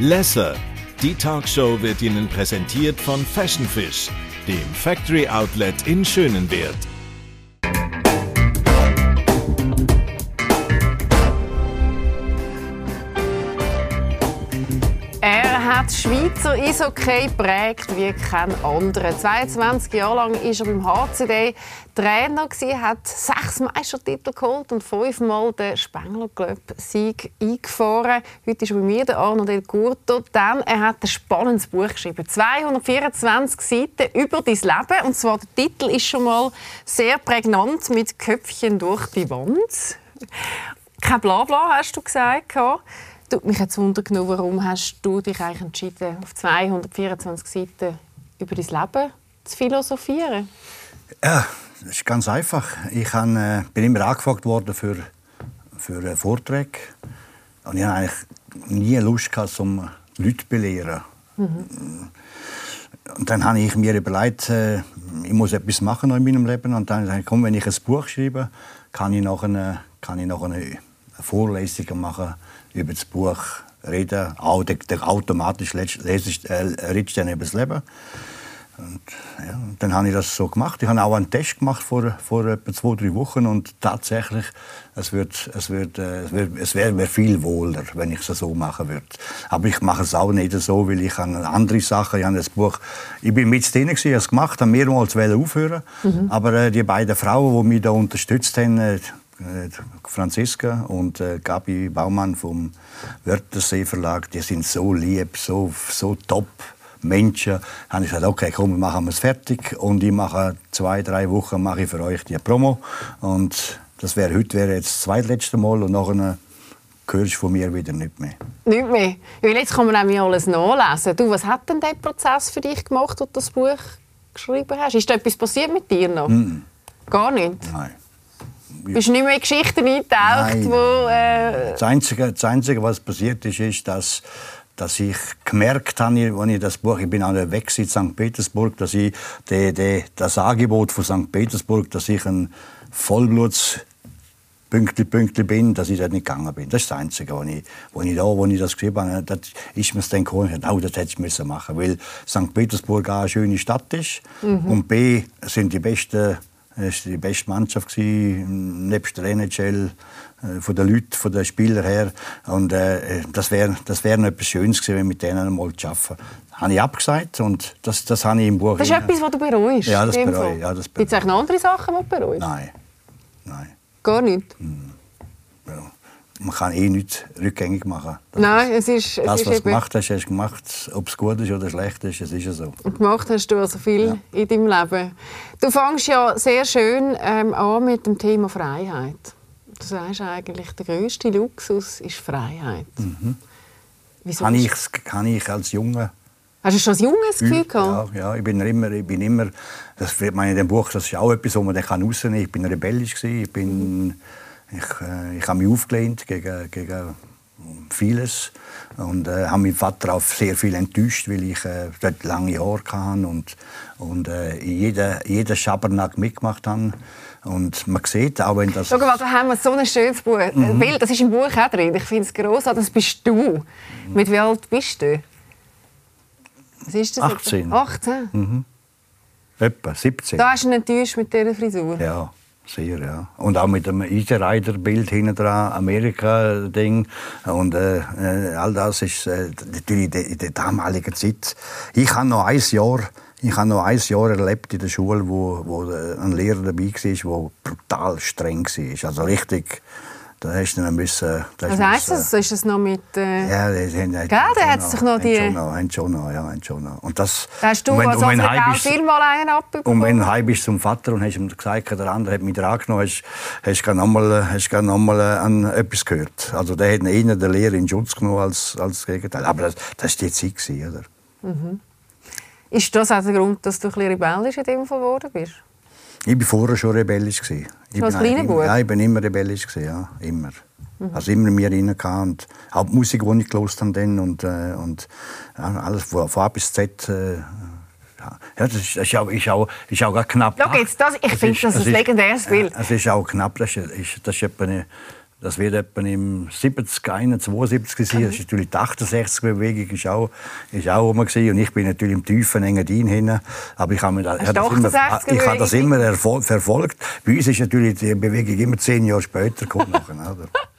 Lesser. Die Talkshow wird Ihnen präsentiert von Fashion Fish, dem Factory Outlet in Schönenwert. Hat Schweizer Eishockey geprägt wie kein anderer. 22 Jahre lang war er beim HCD Trainer, hat sechs Meistertitel geholt und fünfmal den Spengler Club Sieg eingefahren. Heute ist er bei mir der Arno Del Curto. Dann, er hat ein spannendes Buch geschrieben. 224 Seiten über dein Leben. Und zwar der Titel ist schon mal sehr prägnant mit Köpfchen durch die Wand. Kein Blabla, hast du gesagt. Tut mich jetzt wundern, warum hast du dich eigentlich entschieden, auf 224 Seiten über dein Leben zu philosophieren? Ja, das ist ganz einfach. Ich äh, bin immer angefragt worden für, für äh, Vorträge. Und ich hatte eigentlich nie Lust, gehabt, um Leute zu belehren. Mhm. Und dann habe ich mir überlegt, äh, ich muss etwas machen in meinem Leben. Und dann habe ich, komm, wenn ich ein Buch schreibe, kann ich noch eine, kann ich noch eine Vorlesung machen über das Buch reden. Auch der, der automatisch ich, äh, redest dann über das Leben. Und, ja, dann habe ich das so gemacht. Ich habe auch einen Test gemacht vor, vor etwa zwei, drei Wochen und tatsächlich, es, wird, es, wird, äh, es, wird, es wäre mir viel wohler, wenn ich es so machen würde. Aber ich mache es auch nicht so, weil ich habe andere Sachen, ich habe das Buch, ich bin mit drin gewesen, habe es gemacht, habe mehrmals aufhören, mhm. aber äh, die beiden Frauen, die mich da unterstützt haben, äh, Franziska und äh, Gabi Baumann vom Wörthersee Verlag, die sind so lieb, so, so top. Menschen, habe ich gesagt, okay, komm, machen wir es fertig und ich mache zwei, drei Wochen mache ich für euch die Promo und das wäre heute wäre jetzt das zweitletzte Mal und nachher hörst du von mir wieder nicht mehr. Nicht mehr? Weil jetzt kann man nämlich alles nachlesen. Du, was hat denn der Prozess für dich gemacht, als du das Buch geschrieben hast? Ist da etwas passiert mit dir noch? Mm. Gar nicht? Nein. Bist du nicht mehr in Geschichten eingetaucht, wo... Äh das, Einzige, das Einzige, was passiert ist, ist, dass dass ich gemerkt habe, als ich das Buch, ich bin an der Weg in St. Petersburg, dass ich de, de, das Angebot von St. Petersburg, dass ich ein Vollbluts Pünktli, Pünktli bin, dass ich dort nicht gegangen bin. Das ist das Einzige, wo ich, wo ich da, wo ich das geschrieben habe, das ist mir dann gekommen, oh, das hätte ich müssen machen, weil St. Petersburg auch eine schöne Stadt ist mhm. und B sind die besten es war die beste Mannschaft, nebst der NHL, äh, von den Leuten, von den Spielern her. Und äh, das wäre das wär etwas Schönes gewesen, mit denen einmal zu arbeiten. Das habe ich abgesagt und das, das habe ich im Buch... Das ist etwas, was du bereust? Ja, das bereue ja, Gibt es noch andere Sachen, die du bereust? Nein. Nein. Gar nicht? Hm. Man kann eh nichts rückgängig machen. Das Nein, es ist... Es das, ist was du gemacht hast, hast du gemacht. Ob es gut ist oder schlecht ist, es ist ja so. Und gemacht hast du also viel ja. in deinem Leben. Du fängst ja sehr schön ähm, an mit dem Thema Freiheit. Du sagst eigentlich, der grösste Luxus ist Freiheit. Mhm. Wieso kann, ich, kann ich als Junge... Hast du schon als Junges Gefühl gehabt? Ja, ja, ich bin immer, ich bin immer das wird man in dem Buch, das ist auch etwas, wo man dann rausnehmen kann. Ich bin rebellisch gewesen, ich bin... Mhm ich, äh, ich habe mich aufgelehnt gegen, gegen vieles und äh, habe meinen Vater auch sehr viel enttäuscht, weil ich äh, dort lange Haare hatte und, und äh, jeden, jeden Schabernack mitgemacht habe. Und man sieht auch, wenn das... Schau mal, da haben wir so ein schönes Buch. Mhm. Bild, das ist im Buch auch drin. Ich finde es grossartig. Das bist du. Mhm. Mit wie alt bist du? Was ist das? 18. 18? Mhm. Etwa 17. Da hast du ihn enttäuscht mit dieser Frisur? Ja. Sehr, ja. Und auch mit dem Easy Rider-Bild hinten dran, Amerika-Ding. Und äh, äh, all das ist äh, natürlich in der damaligen Zeit. Ich habe noch ein Jahr, ich habe noch ein Jahr erlebt in der Schule, wo, wo äh, ein Lehrer dabei war, der brutal streng war. Also richtig da hast du dann müssen, da Was heisst das? Ist das noch mit... Äh... Ja, das haben, Gell, da hat sich noch die... Haben schon schon noch, ja, haben schon noch. Und das... Da hast du wenn, als Regal vielmal einen abbekommen? Und wenn du heim bist zum Vater und hast ihm gesagt, der andere hat mich dran genommen, hast, du noch mal, hast du noch mal äh, an etwas gehört. Also der hat ihn der Lehrer in Schutz genommen als, als Gegenteil. Aber das, das war die Zeit, gewesen, oder? Mhm. Ist das auch der Grund, dass du ein bisschen rebellisch in dem geworden bist? Ich war vorher schon rebellisch. Ich als kleiner Bub? Ja, ich bin immer rebellisch. Ja, immer. Mhm. Also immer mir rein und auch die Musik, die ich gehört habe dann und, äh, und ja, alles von, von A bis Z. Äh, ja, das ist, das ist, auch, ist, auch, ist auch knapp. Schau jetzt, das, ich finde das, das ein legendäres Bild. Es ist auch knapp, das ist, das ist etwa eine, Das wird etwa im 70, 71, 72 sein. Das ist natürlich die 68-Bewegung ist auch, ist auch rum gewesen. Und ich bin natürlich im tiefen Engadin hin. Aber ich habe, das, das immer, ich habe das immer verfolgt. Bei uns ist natürlich die Bewegung immer zehn Jahre später gekommen.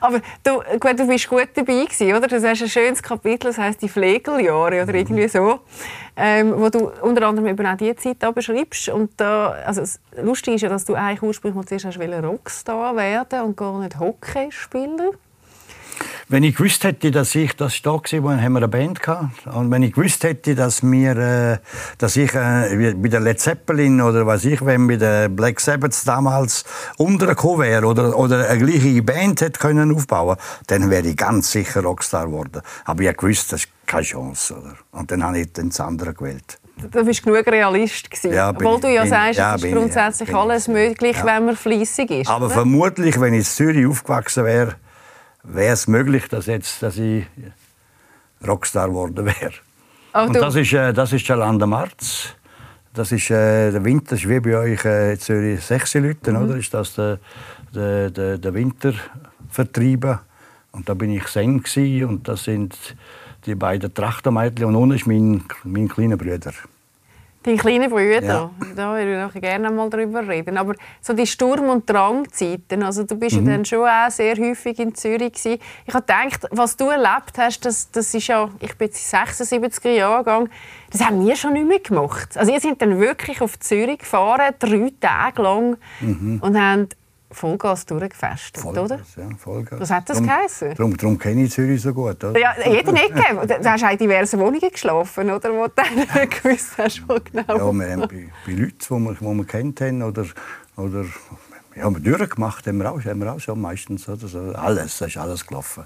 Aber du, gut, du bist gut dabei gewesen, oder? Du hast ein schönes Kapitel, das heißt die Pflegeljahre oder irgendwie so, ähm, wo du unter anderem eben auch diese Zeit beschreibst. Und da, also lustig ist ja, dass du eigentlich ursprünglich mal zuerst Rockstar werden und gar nicht Hockeyspieler. Wenn ich gewusst hätte, dass ich das da war, haben wir eine Band gehabt. Und wenn ich gewusst hätte, dass mir, äh, dass ich äh, bei der Led Zeppelin oder was ich, wenn bei der Black Sabbath damals untergekommen wäre oder, oder eine gleiche Band hätte können aufbauen, dann wäre ich ganz sicher Rockstar geworden. Aber ich habe gewusst, das ist keine Chance. Oder? Und dann habe ich dann das andere gewählt. Du bist genug Realist gewesen. Ja, Obwohl du ja bin, sagst, ja, es ist grundsätzlich ich, alles möglich, ja. wenn man fleissig ist. Aber oder? vermutlich, wenn ich in Zürich aufgewachsen wäre, wäre es möglich, dass, jetzt, dass ich Rockstar geworden wäre. Und das ist, äh, das ist Jalanda Marz. Das ist äh, der Winter, das ist wie bei euch äh, in Zürich sechs Leute, mhm. oder? Ist das der, der, der, der Wintervertrieben. Und da bin ich Sen und das sind die beiden Trachtermädchen und unten ist mein, mein kleiner Bruder. Dein kleiner Bruder, ja. da würde ich gerne mal darüber reden. Aber so die Sturm- und Drangzeiten, also du bist mhm. ja dann schon auch sehr häufig in Zürich gewesen. Ich habe gedacht, was du erlebt hast, das, das ist ja, ich bin jetzt 76er Jahrgang, das haben wir schon nicht mehr gemacht. Also ihr seid dann wirklich auf Zürich gefahren, drei Tage lang mhm. und haben Vollgas durchgefestet, Vollgas, oder? Ja, Vollgas. Was hat das drum, geheißen? Darum, darum kenne ich Zürich so gut. Oder? Ja, jeder nicht Du hast in diversen Wohnungen geschlafen, oder? Wo du dann gewusst hast, wo genau. Ja, wir haben bei, bei Leuten, die wir, die wir kennt haben, oder, oder ja, wir durchgemacht haben wir auch, haben wir auch schon meistens. Oder? So, alles, das ist alles gelaufen.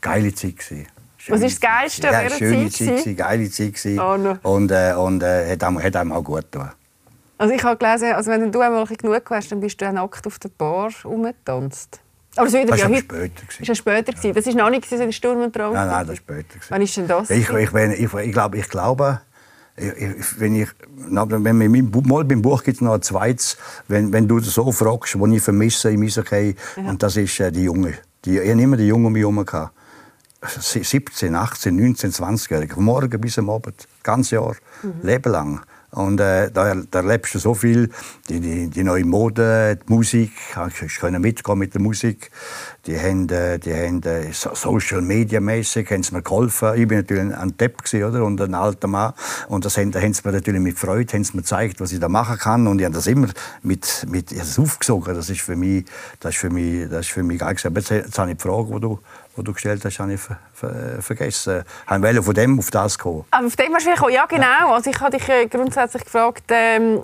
Geile Zeit gewesen. Was ist das Geilste an ja, schöne Zeit, Zeit, geile Zeit. Oh, no. Und, äh, und äh, hat, einem, hat einem auch gut getan. Also ich habe gelesen, also wenn du einmal genug hast, dann bist du nackt auf der Bar rumgetanzt. Aber das, das war ja später. Das war später. Ja. Das war noch nicht so ein Sturm und Drang? Nein, nein, das war später. Wann ist denn das? Ich, ich, ich, ich, glaube, ich glaube, wenn ich, wenn wir mal beim Buch gibt es noch ein zweites, wenn, wenn du so fragst, was ich vermisse im Eishockey, ja. und das ist äh, die Junge. Die, ich hatte immer die Jungen um mich herum. 17, 18, 19, 20-Jährige, von morgen bis am Abend, ganz Jahr, mhm. Leben lang. Und äh, da, da erlebst du so viel, die, die, die neue Mode, die Musik, ich können mitgehen mit der Musik. Die haben, äh, die haben äh, Social Media mäßig haben sie mir geholfen. Ich bin natürlich ein Depp gewesen, oder und ein alter Mann und das haben, haben sie mir natürlich mit Freude haben sie mir gezeigt, was ich da machen kann und ich habe das immer mit mit ich das aufgesogen. Das ist für mich, das ist für mich, das ist für mich geil. Aber jetzt, jetzt habe ich die Frage, die du die du gestellt hast, habe ich ver ver vergessen. Ich wollte von dem auf das kommen. Aber auf dem hast du Ja, genau. Also ich habe dich äh, grundsätzlich gefragt, ähm,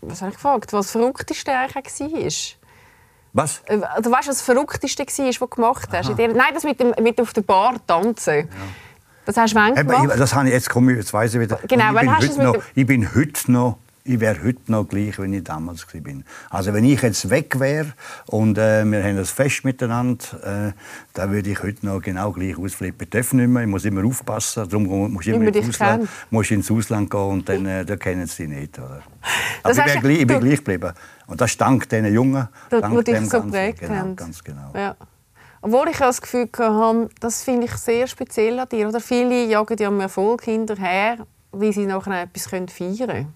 was habe ich gefragt, was das Verrückteste eigentlich war. Was? Äh, du weißt, was das Verrückteste war, was du gemacht hast? Nein, das mit, dem, mit auf der Bar tanzen. Ja. Das hast du wann gemacht? Das habe ich jetzt, komme ich, jetzt weiss ich wieder. Genau, ich, bin heute noch, ich bin heute noch ich wäre heute noch gleich, wenn ich damals war. Also wenn ich jetzt weg wäre und äh, wir haben ein Fest miteinander, äh, dann würde ich heute noch genau gleich ausflippen. Ich darf nicht mehr, ich muss immer aufpassen, darum muss ich immer ins Ausland, muss ins Ausland gehen und dann äh, da kennen sie nicht. Oder? Aber ich, bin gleich, ich bin gleich geblieben. Und das dank diesen Jungen, das, dank dem so Ganzen. Genau, ganz genau. Ja. Obwohl ich das Gefühl hatte, das finde ich sehr speziell an dir. Oder viele jagen ja am Erfolg hinterher, wie sie nachher etwas feiern können.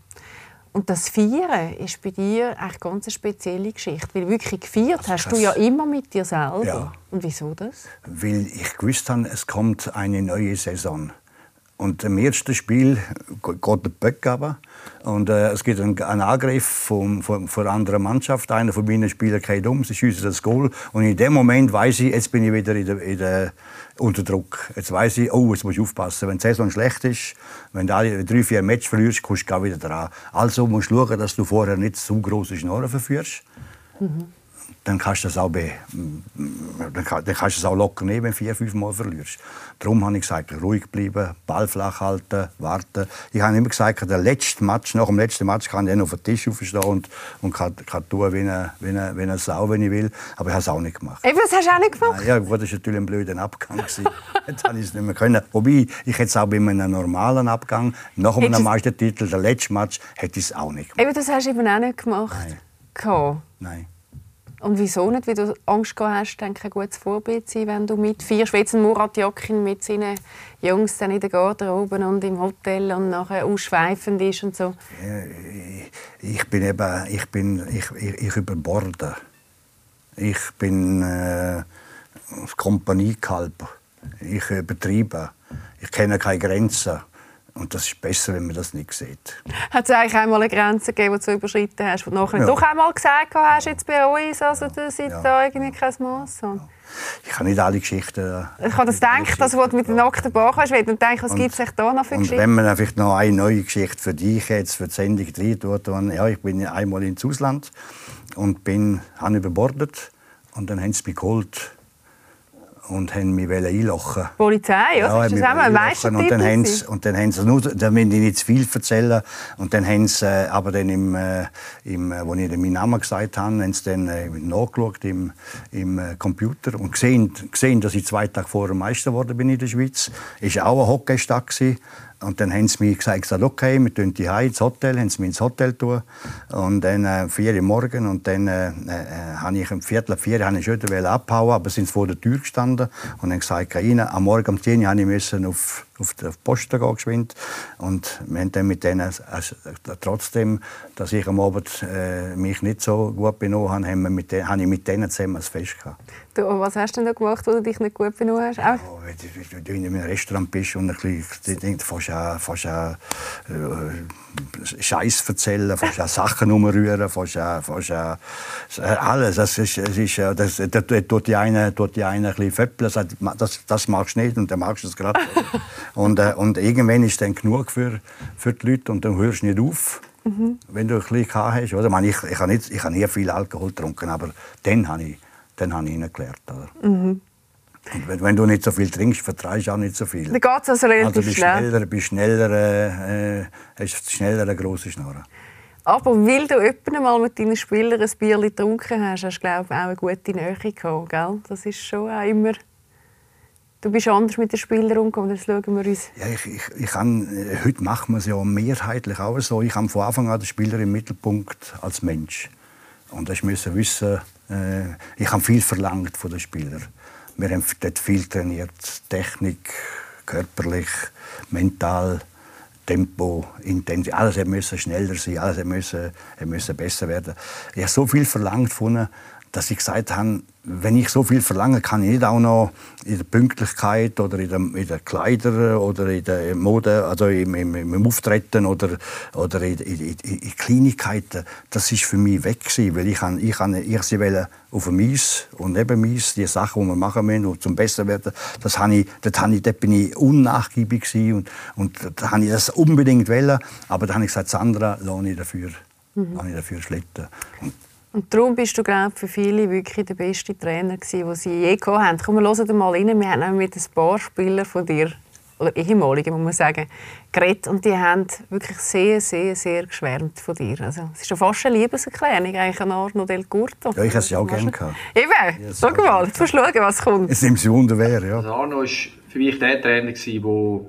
Und das Feiern ist bei dir eine ganz spezielle Geschichte. Weil wirklich gefeiert also hast du ja immer mit dir selber. Ja. Und wieso das? Weil ich gewusst habe, es kommt eine neue Saison. Und im ersten Spiel geht der Böck aber. Und äh, es gibt einen, einen Angriff von, von, von einer anderen Mannschaft. Einer von meinen Spielern geht um, sie schießen das Goal. Und in dem Moment weiß ich, jetzt bin ich wieder in der, in der, unter Druck. Jetzt weiß ich, oh, jetzt muss ich aufpassen. Wenn die Saison schlecht ist, wenn du drei, vier Matches verlierst, kommst du wieder dran. Also musst du schauen, dass du vorher nicht zu große Schnorren verführst. Mhm dann kannst du das auch, be, dann kannst du das auch locker nehmen, wenn du vier, fünf Mal verlierst. Darum habe ich gesagt, ruhig bleiben, Ball flach halten, warten. Ich habe immer gesagt, der letzte Match, nach dem letzten Match kann ich dann auf den Tisch aufstehen und, und kann, kann tun, wie eine, wie, eine, wie eine Sau, wenn ich will. Aber ich habe es auch nicht gemacht. Eben, das hast du auch nicht gemacht? Ja, gut, das war natürlich ein blöder Abgang. Jetzt habe ich es nicht mehr können. Wobei, ich hätte es auch bei einem normalen Abgang, nach einem Meistertitel, der letzte Match, hätte ich es auch nicht gemacht. Eben, das hast du eben auch nicht gemacht? Nein. Nein. Und wieso nicht? Weil du Angst gehabt hast, denke ein gutes Vorbild zu sein, wenn du mitfeierst. Wie jetzt Murat Yakin mit seinen Jungs dann in der Garderobe und im Hotel und nachher ausschweifend ist und so. Ich bin eben, ich bin, ich, ich, ich überborde. Ich bin äh, Kompaniekalb. Ich übertreibe. Ich kenne keine Grenzen. Und das ist besser, wenn man das nicht sieht. Hat es eigentlich einmal eine Grenze gegeben, die du überschritten hast, wo du nachher ja. doch einmal gesagt hast, jetzt bei uns, also du sitzt ja. da irgendwie kein Mass? Ich kann nicht alle Geschichten... Ich habe das gedacht, dass du mit den nackten Bauch hast, und denke, was gibt es da noch für Geschichten? Und wenn man einfach noch eine neue Geschichte für dich jetzt, für die Sendung rein tut, ja, ich bin einmal ins Ausland und bin, habe überbordet und dann haben sie mich geholt und haben mich einlochen. Polizei, ja, ist das auch ein Meistertitel? Und dann haben sie, und dann haben sie nur, da will ich nicht zu viel erzählen, und dann haben sie, äh, aber dann im, äh, im, äh, wo ich meinen Namen gesagt habe, haben sie dann äh, nachgeschaut im, im Computer und gesehen, gesehen, dass ich zwei Tage vorher Meister geworden bin in der Schweiz. War auch eine Hockeystadt. Und dann haben sie mir gesagt, okay, wir tun die ins Hotel, haben sie mich ins Hotel tun. Und dann äh, vier Uhr morgen und dann äh, äh, habe ich um Viertel vier habe ich schon abhauen, aber sind vor der Tür gestanden und haben gesagt, rein. Am Morgen um 10 Uhr musste ich auf auf die Posten gehen, geschwind. Und wir haben dann mit denen, also, trotzdem, dass ich am Abend äh, mich nicht so gut benommen habe, haben wir mit denen, habe ich mit denen zusammen ein Fest gehabt. Du, was hast du denn da gemacht, wo du dich nicht gut benommen hast? Ja, wenn du in einem Restaurant bist und ein bisschen, fast auch, fast auch äh, Scheiß erzählen, fast auch Sachen umrühren, fast auch, fast auch alles. Das ist, das ist, das, das, das tut die eine, tut die eine ein bisschen föppeln, das, das magst du nicht und dann magst du es gerade. Und, äh, und irgendwann ist dann genug für, für die Leute und dann hörst du nicht auf. Mhm. Wenn du ein bisschen hast. Oder? Ich, meine, ich, ich habe nicht, ich habe nie viel Alkohol getrunken, aber dann habe ich, dann habe ich ihn gelernt. Oder? Mhm. Und wenn, du nicht so viel trinkst, vertreibst du auch nicht so viel. Dann geht es also relativ also bist schnell. Schneller, bist schneller, äh, hast schneller eine grosse Schnorre. Aber weil du öppen mal mit deinen Spielern ein Bier getrunken hast, hast du glaube ich, auch eine gute Nähe gehabt, gell? Das ist schon auch immer Du bist anders mit den Spielern umgegangen, das schauen wir uns. Ja, ich, ich, ich kann, äh, heute machen wir es ja mehrheitlich auch so. Ich habe von Anfang an den Spieler im Mittelpunkt als Mensch. Und ich musste wissen, äh, ich habe viel verlangt von den Spielern. Wir haben dort viel trainiert. Technik, körperlich, mental, Tempo, Intensität. Alles musste schneller sein, alles musste besser werden. Ich habe so viel verlangt von ihnen, dass ich gesagt habe, wenn ich so viel verlange, kann ich nicht auch noch in der Pünktlichkeit oder in, den in Kleidern oder in der Mode, also im, im, im Auftreten oder, oder in, in, in, Kleinigkeiten, das ist für mich weg gewesen, weil ich, kann, ich, kann, ich sie auf dem Eis und neben dem Eis, die Sachen, die wir machen müssen, um zum besser werden, das habe ich, dort, habe ich, dort bin ich unnachgiebig gewesen und, und da habe ich das unbedingt wollen, aber da habe ich gesagt, Sandra, lasse ich dafür, mhm. ich dafür schlitten. Und und darum bist du glaube für viele wirklich der beste Trainer gewesen, den sie je gehabt haben. Komm, wir hören mal rein. Wir haben mit ein paar Spielern von dir, oder ehemaligen, muss man sagen, geredet. Und die haben wirklich sehr, sehr, sehr geschwärmt von dir. Also, es ist schon fast eine Liebeserklärung eigentlich an Arno Del Curto. Ja, ich hätte es ja auch gerne gehabt. Eben, ja, schau mal, jetzt musst du schauen, was kommt. Es nimmt sich Wunder wer, ja. Also Arno war für mich der Trainer, der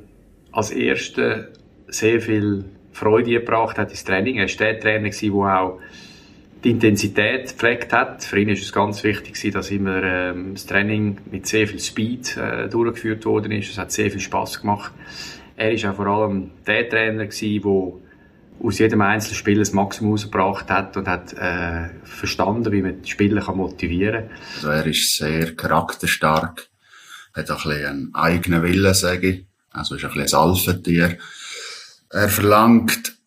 als Erster sehr viel Freude gebracht hat ins Training. Er war der Trainer, der auch die Intensität gepflegt hat. Für ihn ist es ganz wichtig, dass immer ähm, das Training mit sehr viel Speed äh, durchgeführt worden ist. Es hat sehr viel Spaß gemacht. Er ist auch vor allem der Trainer der aus jedem einzelnen Spiel das Maximum rausgebracht hat und hat äh, verstanden, wie man die Spieler kann motivieren kann. Also er ist sehr charakterstark, hat auch ein bisschen einen eigenen Willen, sage ich. Also ist ein bisschen ein Alpha-Tier. Er verlangt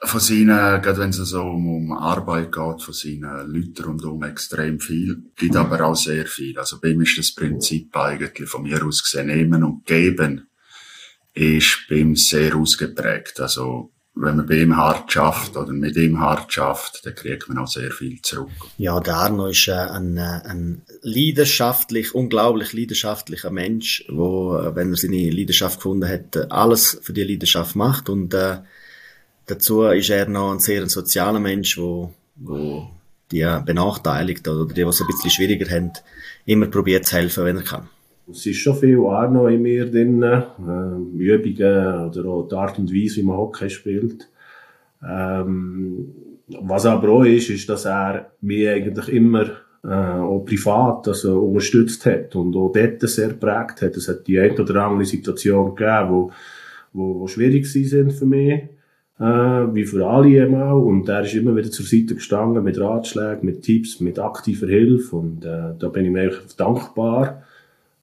von seinen, gerade wenn es so um, um Arbeit geht, von seinen Leuten rundum extrem viel, gibt aber auch sehr viel. Also bei ihm ist das Prinzip eigentlich von mir aus gesehen, nehmen und geben, ist bei ihm sehr ausgeprägt. Also wenn man bei ihm hart schafft oder mit ihm hart schafft, dann kriegt man auch sehr viel zurück. Ja, der Arno ist äh, ein, äh, ein leidenschaftlich, unglaublich leidenschaftlicher Mensch, wo, äh, wenn er seine Leidenschaft gefunden hat, alles für die Leidenschaft macht und äh, Dazu ist er noch ein sehr sozialer Mensch, wo, wo die benachteiligt oder die, die es ein bisschen schwieriger haben, immer probiert zu helfen, wenn er kann. Es ist schon viel noch in mir drin, äh, Übungen oder auch die Art und Weise, wie man Hockey spielt. Ähm, was aber auch ist, ist, dass er mich eigentlich immer äh, auch privat also unterstützt hat und auch dort sehr geprägt hat. Es hat die eine oder andere Situation gegeben, wo, wo, wo schwierig sind für mich, äh, wie für alle einmal. Und er ist immer wieder zur Seite gestanden mit Ratschlägen, mit Tipps, mit aktiver Hilfe. Und äh, da bin ich mir dankbar,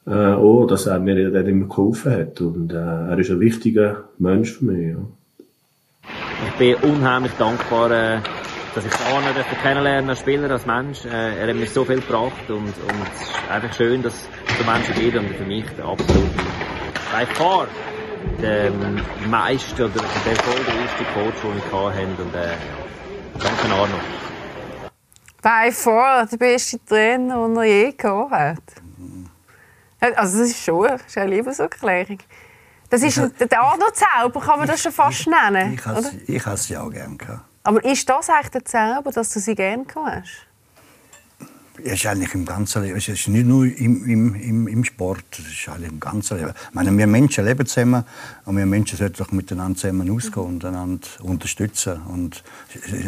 äh, auch, dass er mir dann immer geholfen hat. Und äh, er ist ein wichtiger Mensch für mich. Ja. Ich bin unheimlich dankbar, äh, dass ich Arne kennenlernen als Spieler, als Mensch. Äh, er hat mir so viel gebracht und, und es ist einfach schön, dass es so Menschen gibt und für mich der absolute by far der meiste oder der erfolgreichste Coach, den ich hatte. Und äh, danke Arno. By far der beste Trainer, den er je gehabt hat. Also das ist schon das ist eine Liebeserklärung. Das ist ein, der Arno-Zauber, kann man das schon fast nennen. Ich habe ich has sie auch gerne gehabt. Aber ist das eigentlich der Zauber, dass du sie gerne gehabt hast? Es ist eigentlich im ganzen Leben. Es ist nicht nur im, im, im, im Sport, es ist eigentlich im ganzen Leben. Ich meine, wir Menschen leben zusammen und wir Menschen sollten doch miteinander zusammen ausgehen und einander unterstützen. Und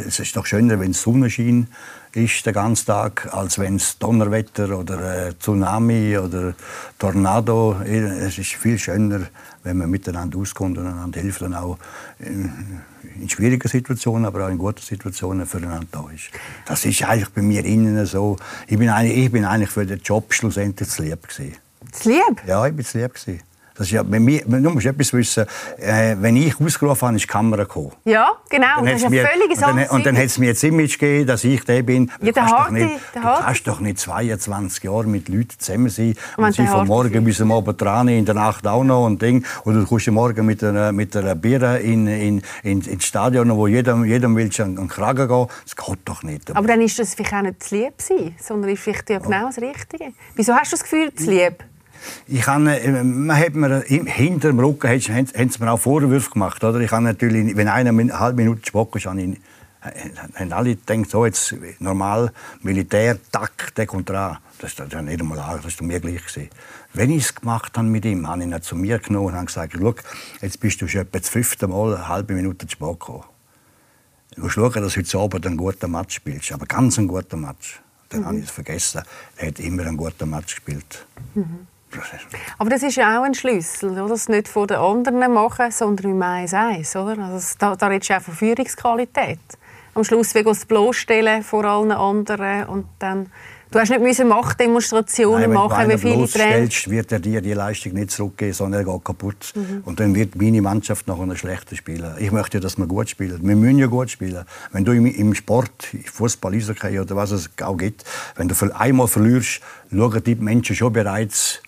es ist doch schöner, wenn es Sonnenschein ist den ganzen Tag, als wenn es Donnerwetter oder äh, Tsunami oder Tornado Es ist viel schöner, wenn man miteinander auskommt und einander hilft und auch in, in schwierigen Situationen, aber auch in guten Situationen füreinander da ist. Das ist eigentlich bei mir innen so. Ich bin eigentlich, ich bin eigentlich für den Job schlussendlich zu lieb gewesen. Zu lieb? Ja, ich bin zu lieb gewesen. Das ist ja, bei mir, du musst etwas wissen, äh, wenn ich ausgerufen habe, ist die Kamera gekommen. Ja, genau. das ist ein völliges Und dann, und dann hat es mir jetzt Image gegeben, dass ich der bin. Ja, der du kannst, doch nicht, du kannst doch nicht 22 Jahre mit Leuten zusammen sein Man, und sie Harti morgen bis am Abend dran, in der Nacht auch noch und Ding. Oder du kommst morgen mit einer, mit einer Bier in, in, in, ins Stadion, wo jedem, jedem willst an den Kragen gehen. Das geht doch nicht. Aber dann ist das vielleicht auch nicht zu lieb sein, sondern ist vielleicht ja genau das Richtige. Wieso hast du das Gefühl, zu lieb? Ich habe, äh, man hat mir im- hinter dem Rücken haben, haben sie mir auch Vorwürfe gemacht. Oder? Ich habe natürlich, wenn einer eine halbe Minute Spock ist, habe ich, äh, haben alle gedacht, so jetzt normal Militär, tack, der kommt dran. Das ist dann nicht einmal an, das ist mir gleich gewesen. Wenn ich es gemacht habe mit ihm, habe ich ihn zu mir genommen und habe gesagt, schau, jetzt bist du schon etwa das fünfte Mal eine halbe Minute zu spät gekommen. Du musst schauen, dass du heute Abend einen guten Match spielst, aber ganz einen guten Match. Dann habe ich es vergessen. Er hat immer einen guten Match gespielt. Ist- Aber das ist ja auch ein Schlüssel, oder? das nicht von den anderen machen, sondern im eins eins, oder? Also da, da redest du auch von Führungsqualität. Am Schluss wegen das bloßstellen vor allen anderen und dann Du hast nicht müssen Machtdemonstrationen Nein, machen, wie viele Trainer. wird er dir die Leistung nicht zurückgeben, sondern er geht kaputt. Mhm. Und dann wird meine Mannschaft nachher schlechter spielen. Ich möchte dass wir gut spielen. Wir müssen ja gut spielen. Wenn du im, Sport, Fußball, Eishockey oder was es auch gibt, wenn du einmal verlierst, schauen die Menschen schon bereits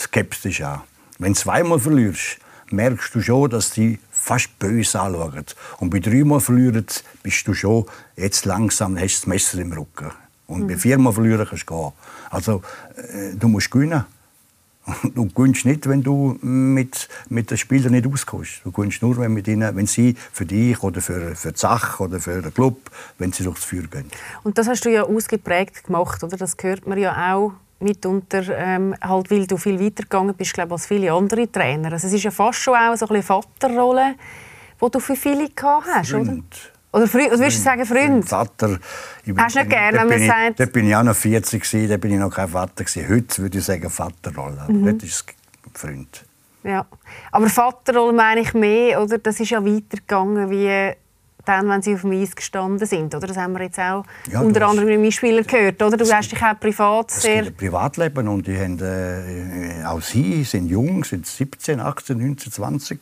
skeptisch an. Wenn du zweimal verlierst, merkst du schon, dass die fast böse anschauen. Und bei dreimal verlieren bist du schon jetzt langsam, hast du das Messer im Rücken. Und bei viermal verlieren kannst du gehen. Also, äh, du musst gewinnen. Du gewinnst nicht, wenn du mit, mit den Spielern nicht auskommst. Du gewinnst nur, wenn, mit ihnen, wenn sie für dich oder für, für die Sache oder für den Club, wenn sie durchs Feuer gehen. Und das hast du ja ausgeprägt gemacht, oder? Das hört man ja auch mitunter, ähm, halt, weil du viel weitergegangen bist, glaube als viele andere Trainer. Also es ist ja fast schon auch so eine Vaterrolle, die du für viele gehabt hast, oder? Freund. Oder, Freund, oder willst du sagen Freund? Vater. Ich Hast du nicht gern, dort wenn man ich- sagt- Dort bin ich auch noch 40 gewesen, da bin ich noch kein Vater gewesen. Heute würde ich sagen Vaterrolle. Mhm. Dort ist es Freund. Ja. Aber Vaterrolle meine ich mehr, oder? Das ist ja weitergegangen wie dann, wenn sie auf dem Eis gestanden sind, oder? Das haben wir jetzt auch Ja, unter anderem mit meinen Spielern gehört, oder? Du hast dich auch privat Es sehr... ein Privatleben und die haben, äh, auch sie sind jung, sind 17, 18, 19, 20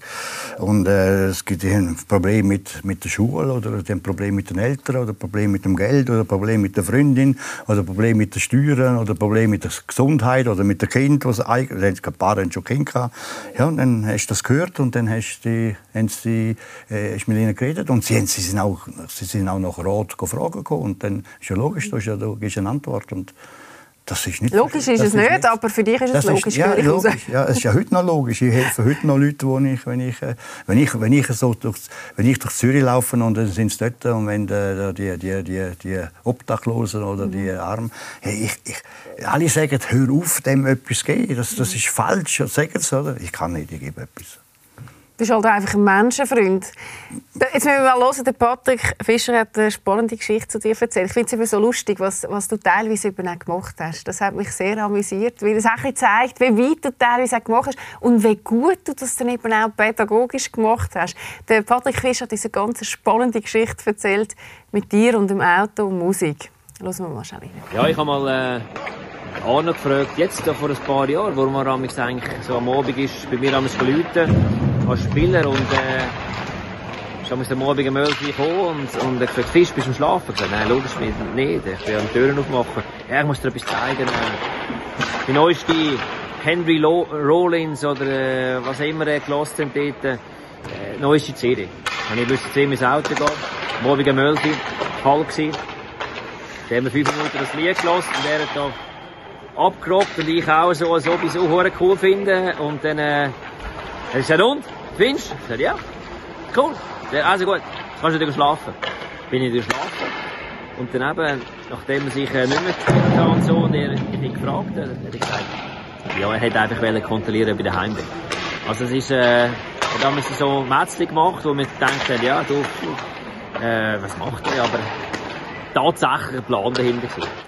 und äh, es gibt die haben ein Problem mit, mit der Schule oder die haben ein Problem mit den Eltern oder ein Problem mit dem Geld oder ein Problem mit der Freundin oder ein Problem mit den Steuern oder ein Problem mit der Gesundheit oder mit dem Kind, was eigentlich ein paar haben schon Kind gehabt. Ja, und dann hast du das gehört und dann hast du die, haben sie, äh, hast mit ihnen geredet und sie, haben, sie sind auch, sie sind auch nach Rat fragen gekommen und dann ist ja logisch, da ist ja da gibst eine Antwort und das ist nicht Logisch ist es nicht, aber für dich ist es das logisch, ja, höre ich raus. logisch. Ja, es ist ja heute noch logisch. Ich helfe heute noch Leute, wo ich, wenn ich, äh, wenn ich, wenn ich so durch, wenn ich durch Zürich laufe und dann sind sie dort und wenn die, die, die, die, die Obdachlosen oder die Mhm. Armen, hey, ich, ich, alle sagen, hör auf, dem etwas zu geben. Das, das ist falsch. Sagen sie, oder? Ich kann nicht, ich gebe etwas. Du bist halt einfach ein Menschenfreund. Jetzt müssen wir mal hören, der Patrick Fischer hat eine spannende Geschichte zu dir erzählt. Ich finde es eben so lustig, was, was du teilweise eben auch gemacht hast. Das hat mich sehr amüsiert, weil es auch zeigt, wie weit du teilweise auch gemacht hast und wie gut du das dann eben auch pädagogisch gemacht hast. Der Patrick Fischer hat diese ganz spannende Geschichte erzählt mit dir und dem Auto und Musik. Hören wir mal schnell rein. Ja, ich habe mal... Äh Arno gefragt, jetzt vor ein paar Jahren, warum er eigentlich so am Abend ist, bei mir am läuten als Spieler und äh, ist am Abend um 11 Uhr und, und er gesagt, Fisch, bist du am Schlafen? Ich nein, logisch nicht, ich will die Türen aufmachen. Ja, ich muss dir etwas zeigen. Äh, die neueste Henry Lo Rollins oder äh, was immer er gelassen hat dort, äh, neueste CD. Und ich wusste, zu ihm ins Auto gehen, Abend um 11 Uhr, Fall gewesen. Da haben wir fünf Minuten das Lied gelassen und hat da abgerockt und ich auch so, als ob ich so cool finde und dann äh, er ist ja rund. Findest du? Ja. Cool. Also gut, jetzt kannst du wieder schlafen. Bin ich wieder schlafen. Und dann eben, nachdem er sich äh, nicht mehr gefühlt hat und so, und er mich gefragt hat, hat er gesagt, ja, er hätte einfach kontrollieren, ich daheim bin. Also es ist, äh, er hat so Mätzchen gemacht, wo man denkt, ja, du, äh, was macht er? Aber tatsächlich ein Plan dahinter gewesen.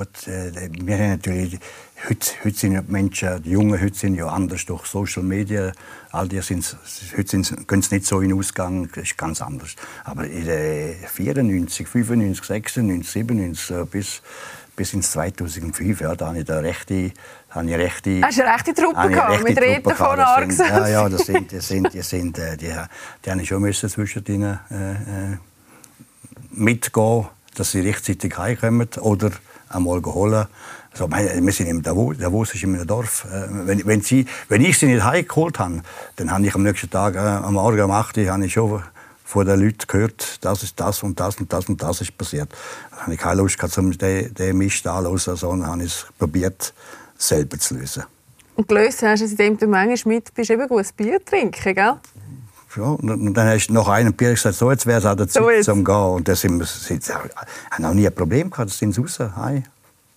Gut, äh, wir haben natürlich Heute, heute sind ja die Menschen, die Jungen heute sind ja anders durch Social Media. All die sind, heute sind, gehen sie nicht so in den Ausgang, das ist ganz anders. Aber in den 94, 95, 96, 97 bis, bis ins 2005, ja, da habe ich da rechte, habe ich rechte, Hast du eine rechte Truppe gehabt, mit Reden von Arx? Ja, ja, das sind, die sind, die sind, die, die, die haben schon müssen zwischendrin äh, äh, mitgehen, dass sie rechtzeitig heimkommen oder einmal holen. So, wir sind im Davos, Davos ist in einem Dorf. Äh, wenn, wenn, sie, wenn ich sie nicht heimgeholt habe, dann habe ich am nächsten Tag, äh, am Morgen um 8 Uhr, ich schon von den Leuten gehört, das ist das und das und das und das ist passiert. Dann habe ich keine Lust gehabt, um den, den Mist anzuhören, sondern habe es probiert, selber zu lösen. Und gelöst hast du es, indem du manchmal mit bist, eben gut Bier trinken, gell? Ja, und dann hast du noch einen Bier gesagt, so jetzt wäre es an der Zeit so zum Gehen. Und das sind wir, sind, haben auch nie ein Problem gehabt, das sind sie raus, heim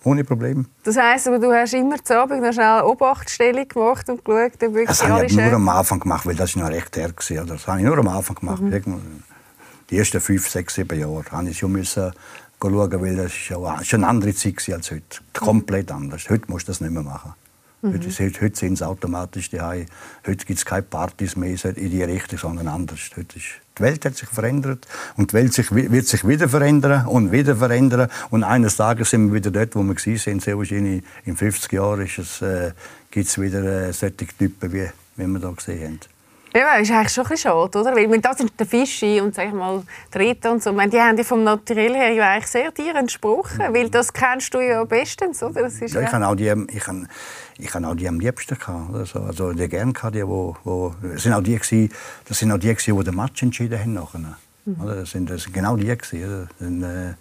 ohne Problem. Das heisst, aber du hast immer zu Abend noch schnell eine Obachtstellung gemacht und geschaut, ob wirklich Das habe ich nur am Anfang gemacht, weil das noch recht her war. Das habe ich nur am Anfang gemacht. Mhm. Die ersten fünf, sechs, sieben Jahre habe ich schon müssen schauen, weil das schon eine andere Zeit als heute. Komplett anders. Heute musst du das nicht mehr machen. Mhm. Heute, heute sind es automatisch die Heute gibt es keine Partys mehr in die Richtung, sondern anders. Heute ist, die Welt hat sich verändert und die Welt sich, wird sich wieder verändern und wieder verändern. Und eines Tages sind wir wieder dort, wo wir waren. Sehr wahrscheinlich in 50 Jahren äh, gibt es wieder äh, solche Typen, wie, wie wir hier gesehen haben. Ja, ist eigentlich schon ein bisschen schade, oder? Weil da sind der Fischi und sag ich mal die Rita und so, meine, die haben ja vom Naturell her ja eigentlich sehr dir entsprochen, weil das kennst du ja bestens, oder? Das ist ja, ich habe auch die, ich habe, ich habe auch die am liebsten gehabt, oder so. also die gern gehabt, die, wo, wo, das sind auch die gewesen, das sind auch die gewesen, die den Match entschieden haben nachher. Mhm. Das, sind, das sind genau die gewesen. Und, äh,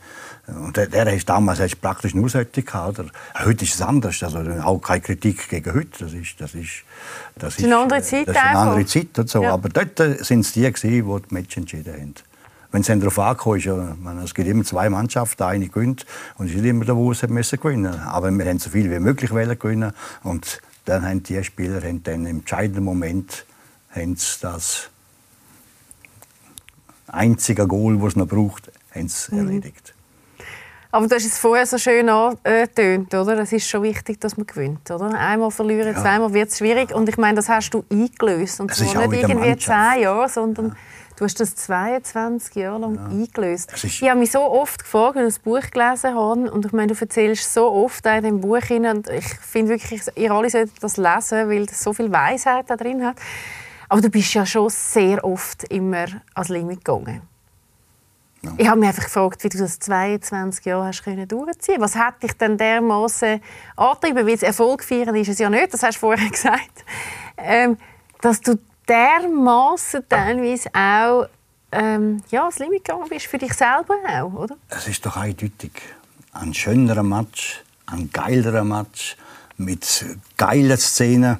und der, der ist damals hast praktisch nur solche gehabt. Oder? Heute ist es anders. Also auch keine Kritik gegen heute. Das ist, das ist, das ist, eine andere äh, Zeit. Das ist eine andere Zeit und so. Ja. Aber dort sind es die gewesen, die die Match entschieden haben. Wenn es dann darauf ankommt, ist ja, man, es gibt immer zwei Mannschaften, eine gewinnt und es ist immer der, der müssen gewinnen Aber wir haben so viel wie möglich gewinnen und dann haben die Spieler haben dann im entscheidenden Moment haben das einzige Goal, das es noch braucht, haben sie mhm. erledigt. Aber du hast es vorher so schön angetönt, oder? Es ist schon wichtig, dass man gewinnt, oder? Einmal verlieren, ja. zweimal wird es schwierig. Und ich meine, das hast du eingelöst. Und zwar nicht irgendwie zehn Jahre, sondern ja. du hast das 22 Jahre lang ja. eingelöst. Ich habe mich so oft gefragt, wenn ich das Buch gelesen habe, und ich meine, du erzählst so oft in dem Buch hinein, und ich finde wirklich, ihr alle solltet das lesen, weil das so viel Weisheit da drin hat. Aber du bist ja schon sehr oft immer ans Limit gegangen. Ja. Ich habe mich einfach gefragt, wie du das 22 Jahre hast können durchziehen Was hat dich denn dermaßen angetrieben? Weil Erfolg feiern ist es ja nicht, das hast du vorher gesagt. Ähm, dass du dermaßen teilweise auch ähm, ja, ans Limit gegangen bist, für dich selber auch, oder? Es ist doch eindeutig. Ein schönerer Match, ein geilerer Match, mit geilen Szenen,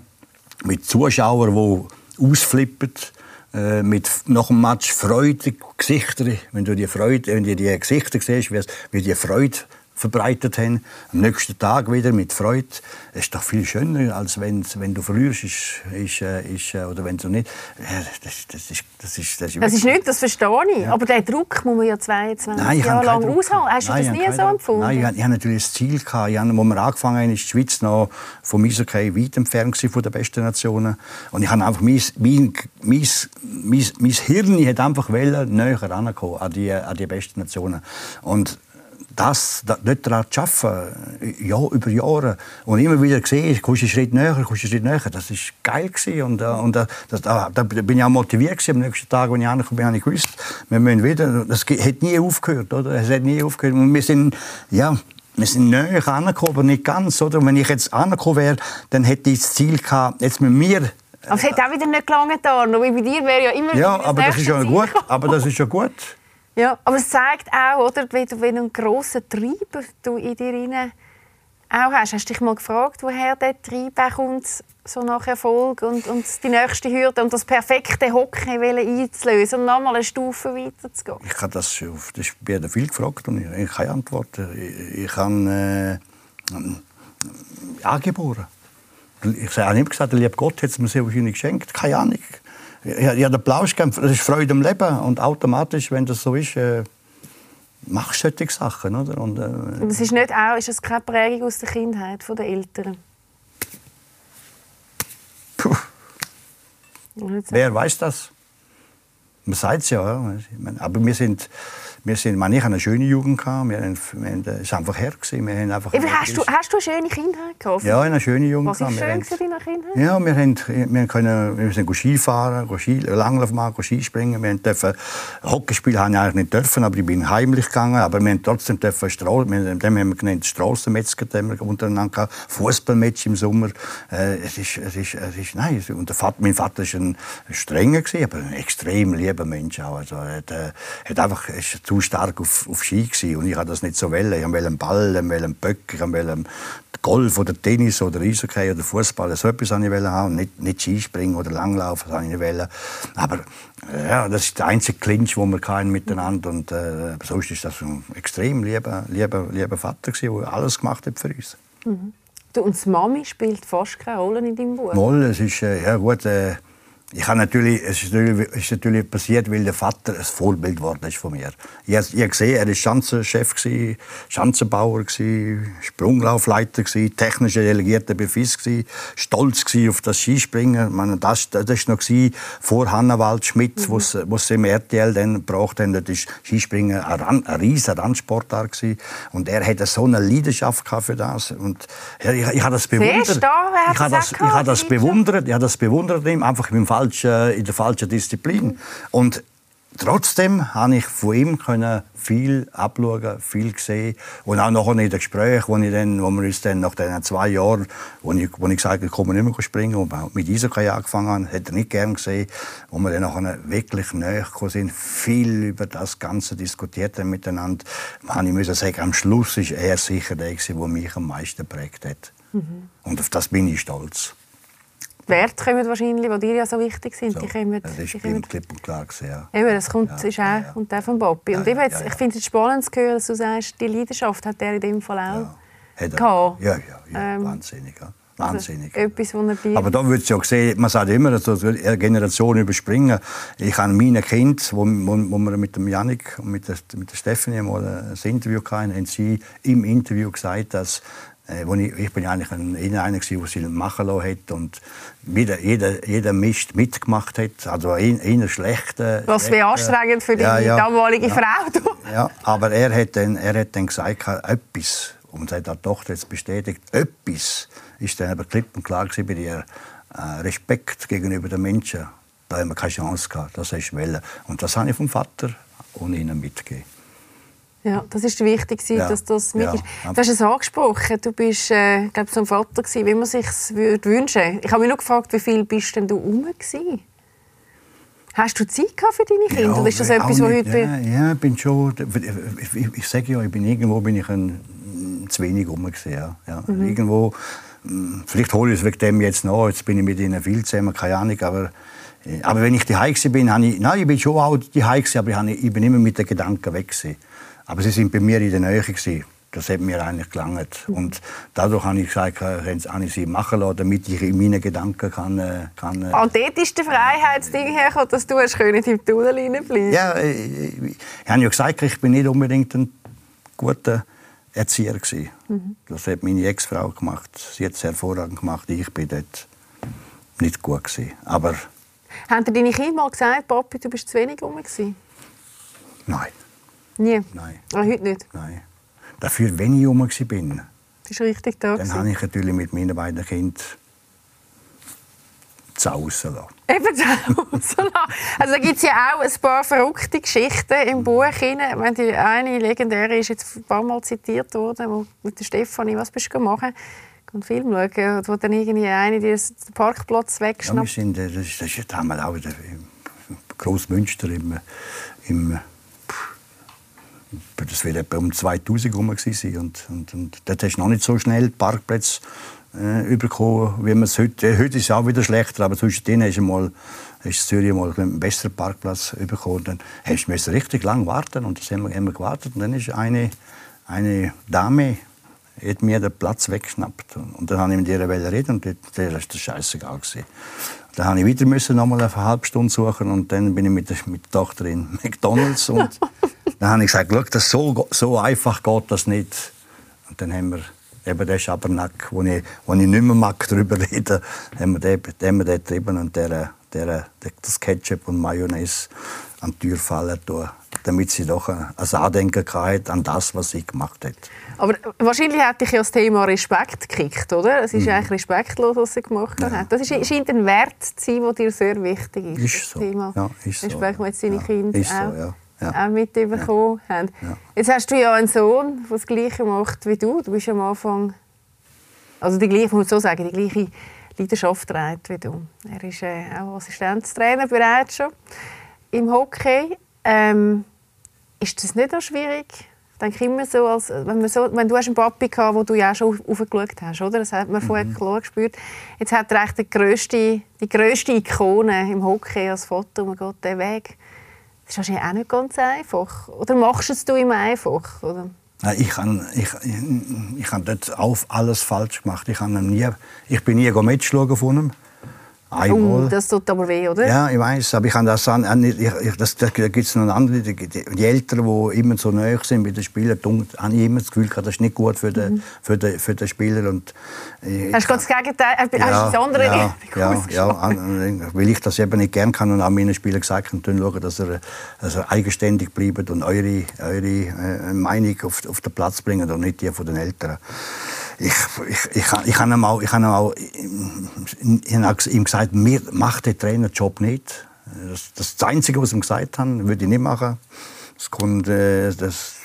mit Zuschauern, die ausflippen, äh, mit nach dem Match Freude, Gesichter, wenn du die Freude, wenn du die Gesichter siehst, wie die Freude verbreitet haben. Am nächsten Tag wieder mit Freude. Es ist doch viel schöner, als wenn, wenn du verlierst, ist, ist, äh, ist, äh, oder wenn du nicht. Das, das, ist, das, ist, das, ist, das ist nicht, das verstehe ich. Ja. Aber den Druck muss man ja 22 Nein, Jahre lang aushalten. Hast du Nein, das nie so empfunden? Nein, ich, ich hatte natürlich das Ziel. Gehabt. Ich, als wir angefangen haben, ist die Schweiz noch vom Eishockey weit entfernt von den besten Nationen. Und ich habe einfach mein, mein, mein, mein, mein Hirn hat einfach wollen, näher herankommen an die, an die besten Nationen. Und das, dort daran zu arbeiten, ja, über Jahre, und immer wieder gesehen, kommst einen Schritt näher, kommst einen Schritt näher, das war geil. Gewesen. Und, äh, und äh, das, da, da bin ich auch motiviert gewesen. Am nächsten Tag, als ich angekommen bin, habe ich gewusst, wir müssen wieder, das hat nie aufgehört, oder? Es hat nie aufgehört. Und wir sind, ja, wir sind näher angekommen, aber nicht ganz, oder? Und wenn ich jetzt angekommen wäre, dann hätte ich das Ziel gehabt, jetzt mit mir aber es hat auch wieder nicht gelangt, Arno. Bei dir wäre ja immer Ja, aber das ist ja gut. Aber das ist ja gut. Ja, aber es zeigt auch, oder, wenn du einen grossen Treiber du in dir rein auch hast. Hast du dich mal gefragt, woher der Treiber kommt, so nach Erfolg und, und die nächste Hürde und das perfekte Hockey einzulösen und nochmal eine Stufe weiterzugehen? Ich habe das, das werde viel gefragt und ich habe keine Antwort. Ich, ich habe äh, angeboren. Ich habe nicht gesagt, der liebe Gott hat es mir sehr wahrscheinlich geschenkt. Keine Ahnung ja, ja, der Plausch, das ist Freude am Leben. Und automatisch, wenn das so ist, äh, machst du solche Sachen. Oder? Und, äh, und es ist nicht auch, ist es keine Prägung aus der Kindheit von den Eltern? Puh. Wer weiß das? Man sagt es ja. ja. Aber wir sind wir sind, ich hatte eine schöne Jugend. Gehabt. Wir haben, wir haben, es war einfach her. Gewesen. Wir haben einfach Eben, hast, du, hast du eine schöne Kindheit gehabt? Ja, eine schöne Jugend. Was war schön in deiner Kindheit? Ja, wir, haben, wir, können, wir sind Skifahren, Ski, Langlauf machen, Skispringen. Wir dürfen, Hockey spielen habe ich eigentlich nicht dürfen, aber ich bin heimlich gegangen. Aber wir haben trotzdem dürfen Stra wir, dem haben wir genannt Strassenmetzger untereinander Fußballmatch im Sommer. Äh, es ist, es ist, es ist, nein, und der Vater, mein Vater war ein strenger, aber ein extrem lieber Mensch. Auch. Also, er hat, äh, hat einfach, ist zu stark auf, auf Ski gewesen. und ich habe das nicht so wollen. Ich wollte einen Ball, ich wollte einen Böck, ich wollte Golf oder Tennis oder Eishockey oder Fußball, so etwas wollte ich haben, nicht, nicht Skispringen oder Langlaufen, das ich wollte. Aber äh, ja, das ist der einzige Clinch, den wir hatten miteinander und äh, sonst ist das ein extrem lieber, lieber, lieber Vater gewesen, der alles gemacht hat für uns. Mhm. Du, und die Mami spielt fast keine Rolle in deinem Buch? Moll, es ist, äh, ja gut, äh, ich habe natürlich, es ist natürlich, ist natürlich passiert, weil der Vater ein Vorbild geworden ist von mir. Ich, habe gesehen, er war Schanzenchef, Schanzenbauer, Sprunglaufleiter, technischer Delegierter bei FIS, stolz auf das Skispringen. meine, das war noch vor Hannawald Schmidt, mhm. wo sie im RTL dann gebracht haben. Das ist Skispringen ein, ein riesiger Randsportart. Gewesen. Und er hatte so eine Leidenschaft für das. Und ich, ich, ich habe das bewundert. ich habe das, ich habe das bewundert. Ich habe das bewundert, einfach im Fall falschen, in der falschen Disziplin. Und Trotzdem habe ich von ihm viel abschauen, viel gesehen. Und auch nachher in den Gesprächen, wo, ich dann, wo wir uns dann nach den zwei Jahren, wo ich, wo ich gesagt habe, ich komme nicht mehr springen, und mit Eishockey angefangen habe, hat er nicht gern gesehen, wo wir dann nachher wirklich näher sind, viel über das Ganze diskutiert haben miteinander. Man, ich muss sagen, am Schluss ist er sicher der, der mich am meisten geprägt hat. Mhm. Und auf das bin ich stolz. Die Werte kommen wahrscheinlich, die dir ja so wichtig sind. So, die kommen, das ist die kommen, klipp und klar gesehen. Eben, das kommt, ja, ist auch, ja, ja. Und auch von Bobby. und jetzt, ich finde es spannend zu hören, dass du sagst, die Leidenschaft hat er in dem Fall auch ja. gehabt. Ja, ja, ja. Ähm, wahnsinnig. Ja. Also wahnsinnig. Also etwas, was Aber da wird ja sehen, man sagt immer, dass eine Generation überspringen. Ich habe meine Kind, wo, wo, wo wir mit dem Janik und mit der, mit der Stephanie mal ein Interview hatten, haben sie im Interview gesagt, dass äh, wo ich, ich bin eigentlich ein, einer, der sie machen lassen hat und jeder, jeder, jeder Mist mitgemacht hat. Also einer schlechter. Was wäre anstrengend für die ja, damalige ja, Frau. ja, aber er hat dann, er hat dann gesagt, etwas, und hat die Tochter jetzt bestätigt, etwas ist dann aber klipp und klar bei ihr. Äh, Respekt gegenüber den Menschen, da haben wir keine Chance gehabt. Das ist Welle. Und das habe ich vom Vater und ihnen mitgegeben. Ja, das ist wichtig, ja. dass das mit ja. ist. Du hast es angesprochen, du bist äh, glaub, so ein Vater gewesen, wie man sich würde wünschen. Ich habe mich nur gefragt, wie viel bist denn du rum Hast du Zeit für deine Kinder? Ja, Oder ist das etwas, was heute... Ja, ja, bin schon... Ich, ich, ich sage ja, ich bin irgendwo bin ich ein, zu wenig rum ja. ja. Mhm. Irgendwo... Hm, vielleicht hole ich es wegen dem jetzt noch. Jetzt bin ich mit ihnen viel zusammen, keine Ahnung, aber... Äh, aber wenn ich die Hause bin, habe ich... Nein, ich bin schon auch die Hause, aber ich, habe, ich bin immer mit den Gedanken weg gewesen. Aber sie sind bei mir in der Nähe. Gewesen. Das hat mir eigentlich gelangt. Und dadurch habe ich gesagt, äh, habe ich sie machen lassen, damit ich in meinen Gedanken kann... äh, kann äh, Und dort ist der Freiheitsding hergekommen, dass du hast können im Tunnel bleiben ja, äh, ich, ich habe ja gesagt, ich bin nicht unbedingt ein guter Erzieher gewesen. Das hat meine Ex-Frau gemacht. Sie hat es hervorragend gemacht. Ich bin dort nicht gut gewesen. Aber Haben dir deine Kinder mal gesagt, Papi, du bist zu wenig rum gewesen? nein, Nie? nein, Ah, heute nicht. nein. Dafür, wenn ich rum war, bin, Das ist richtig da. dann habe ich natürlich mit meinen beiden Kindern zu Hause lassen. Eben so lang. Also da gibt es ja auch ein paar verrückte Geschichten im Buch. Rein. Die eine legendäre ist jetzt ein paar Mal zitiert worden, wo mit der Stefanie, was bist du machen? einen Film schauen, wo dann irgendwie eine die den Parkplatz Ja, wir wegschnappt. sind, äh, das, ist- das ist damals auch wieder im Großmünster im, im pff, das wird etwa um 2000 herum gewesen und, und, und dort hast du noch nicht so schnell Parkplätze äh, bekommen, wie man es heute, äh, heute ist es auch wieder schlechter, aber zwischendrin hast du mal hast in Zürich mal einen besseren Parkplatz bekommen, dann hast du richtig lang warten und das haben wir, haben wir gewartet und dann ist eine, eine Dame hat mir den Platz weggeschnappt. Und dann habe ich mit ihr reden und der war das scheißegal. Dann habe ich wieder noch mal eine halbe Stunde suchen und dann bin ich mit der, mit der Tochter in McDonalds und dann habe ich gesagt, Schau, das so, so einfach geht das nicht. Und dann haben wir eben den Schabernack, wo ich, wo ich nicht mehr mag darüber reden, haben wir den, den, haben wir den getrieben und der, der, das Ketchup und Mayonnaise an die Tür fallen tun, damit sie doch ein Andenken hatte an das, was sie gemacht hat. Aber wahrscheinlich hat dich ja das Thema Respekt gekickt, oder? Es ist eigentlich respektlos, was sie gemacht hat. Das ist, scheint ein Wert zu sein, der dir sehr wichtig ist. Ist so. Thema Ja, ist so, Respekt, ja. das jetzt deine Ja, Kinder ist so, auch, ja. Ja. auch mitbekommen haben. Ja. Jetzt hast du ja einen Sohn, der das Gleiche macht wie du. Du bist am Anfang, also die gleiche, ich muss so sagen, die gleiche Leidenschaft trägt wie du. Er ist äh, auch Assistenztrainer bereits schon im Hockey. Ähm, ist das nicht auch schwierig? Ich denke immer so, als, wenn, man so, wenn du hast einen Papi gehabt, wo du ja auch schon auf- aufgeschaut hast, oder? Das hat man vorher klar gespürt. Jetzt hat er echt die grösste, die grösste Ikone im Hockey als Foto. Mein Gott, der Weg. Ist wahrscheinlich auch nicht ganz einfach. Oder machst du es du immer einfach? Oder? Ich habe ich, ich, ich hab dort auf alles falsch gemacht. Ich, hab nie, ich bin nie ein Match schauen von ihm. Einmal. Uh, das tut aber weh, oder? Ja, ich weiß, aber ich habe das an, an- ich, ich, das, da gibt es noch andere, die, die, Eltern, die immer so nahe sind bei den Spielern, da habe ich immer das Gefühl, gehabt, das ist nicht gut für den, für den, für den Spieler. Und, äh, Hast du das Gegenteil? Hast du das andere ja, ja, ja, an- weil ich das eben nicht gern kann und auch meinen Spielern gesagt habe, schauen, dass er, dass er eigenständig bleibt und eure, eure äh, Meinung auf, auf den Platz bringen und nicht die von den Eltern. Ich, ich, ich, ich habe ihm ich habe ihm auch ihm gesagt, mir macht der Trainerjob nicht. Das, das Einzige, was ich ihm gesagt habe, würde ich nicht machen. Das kommt, das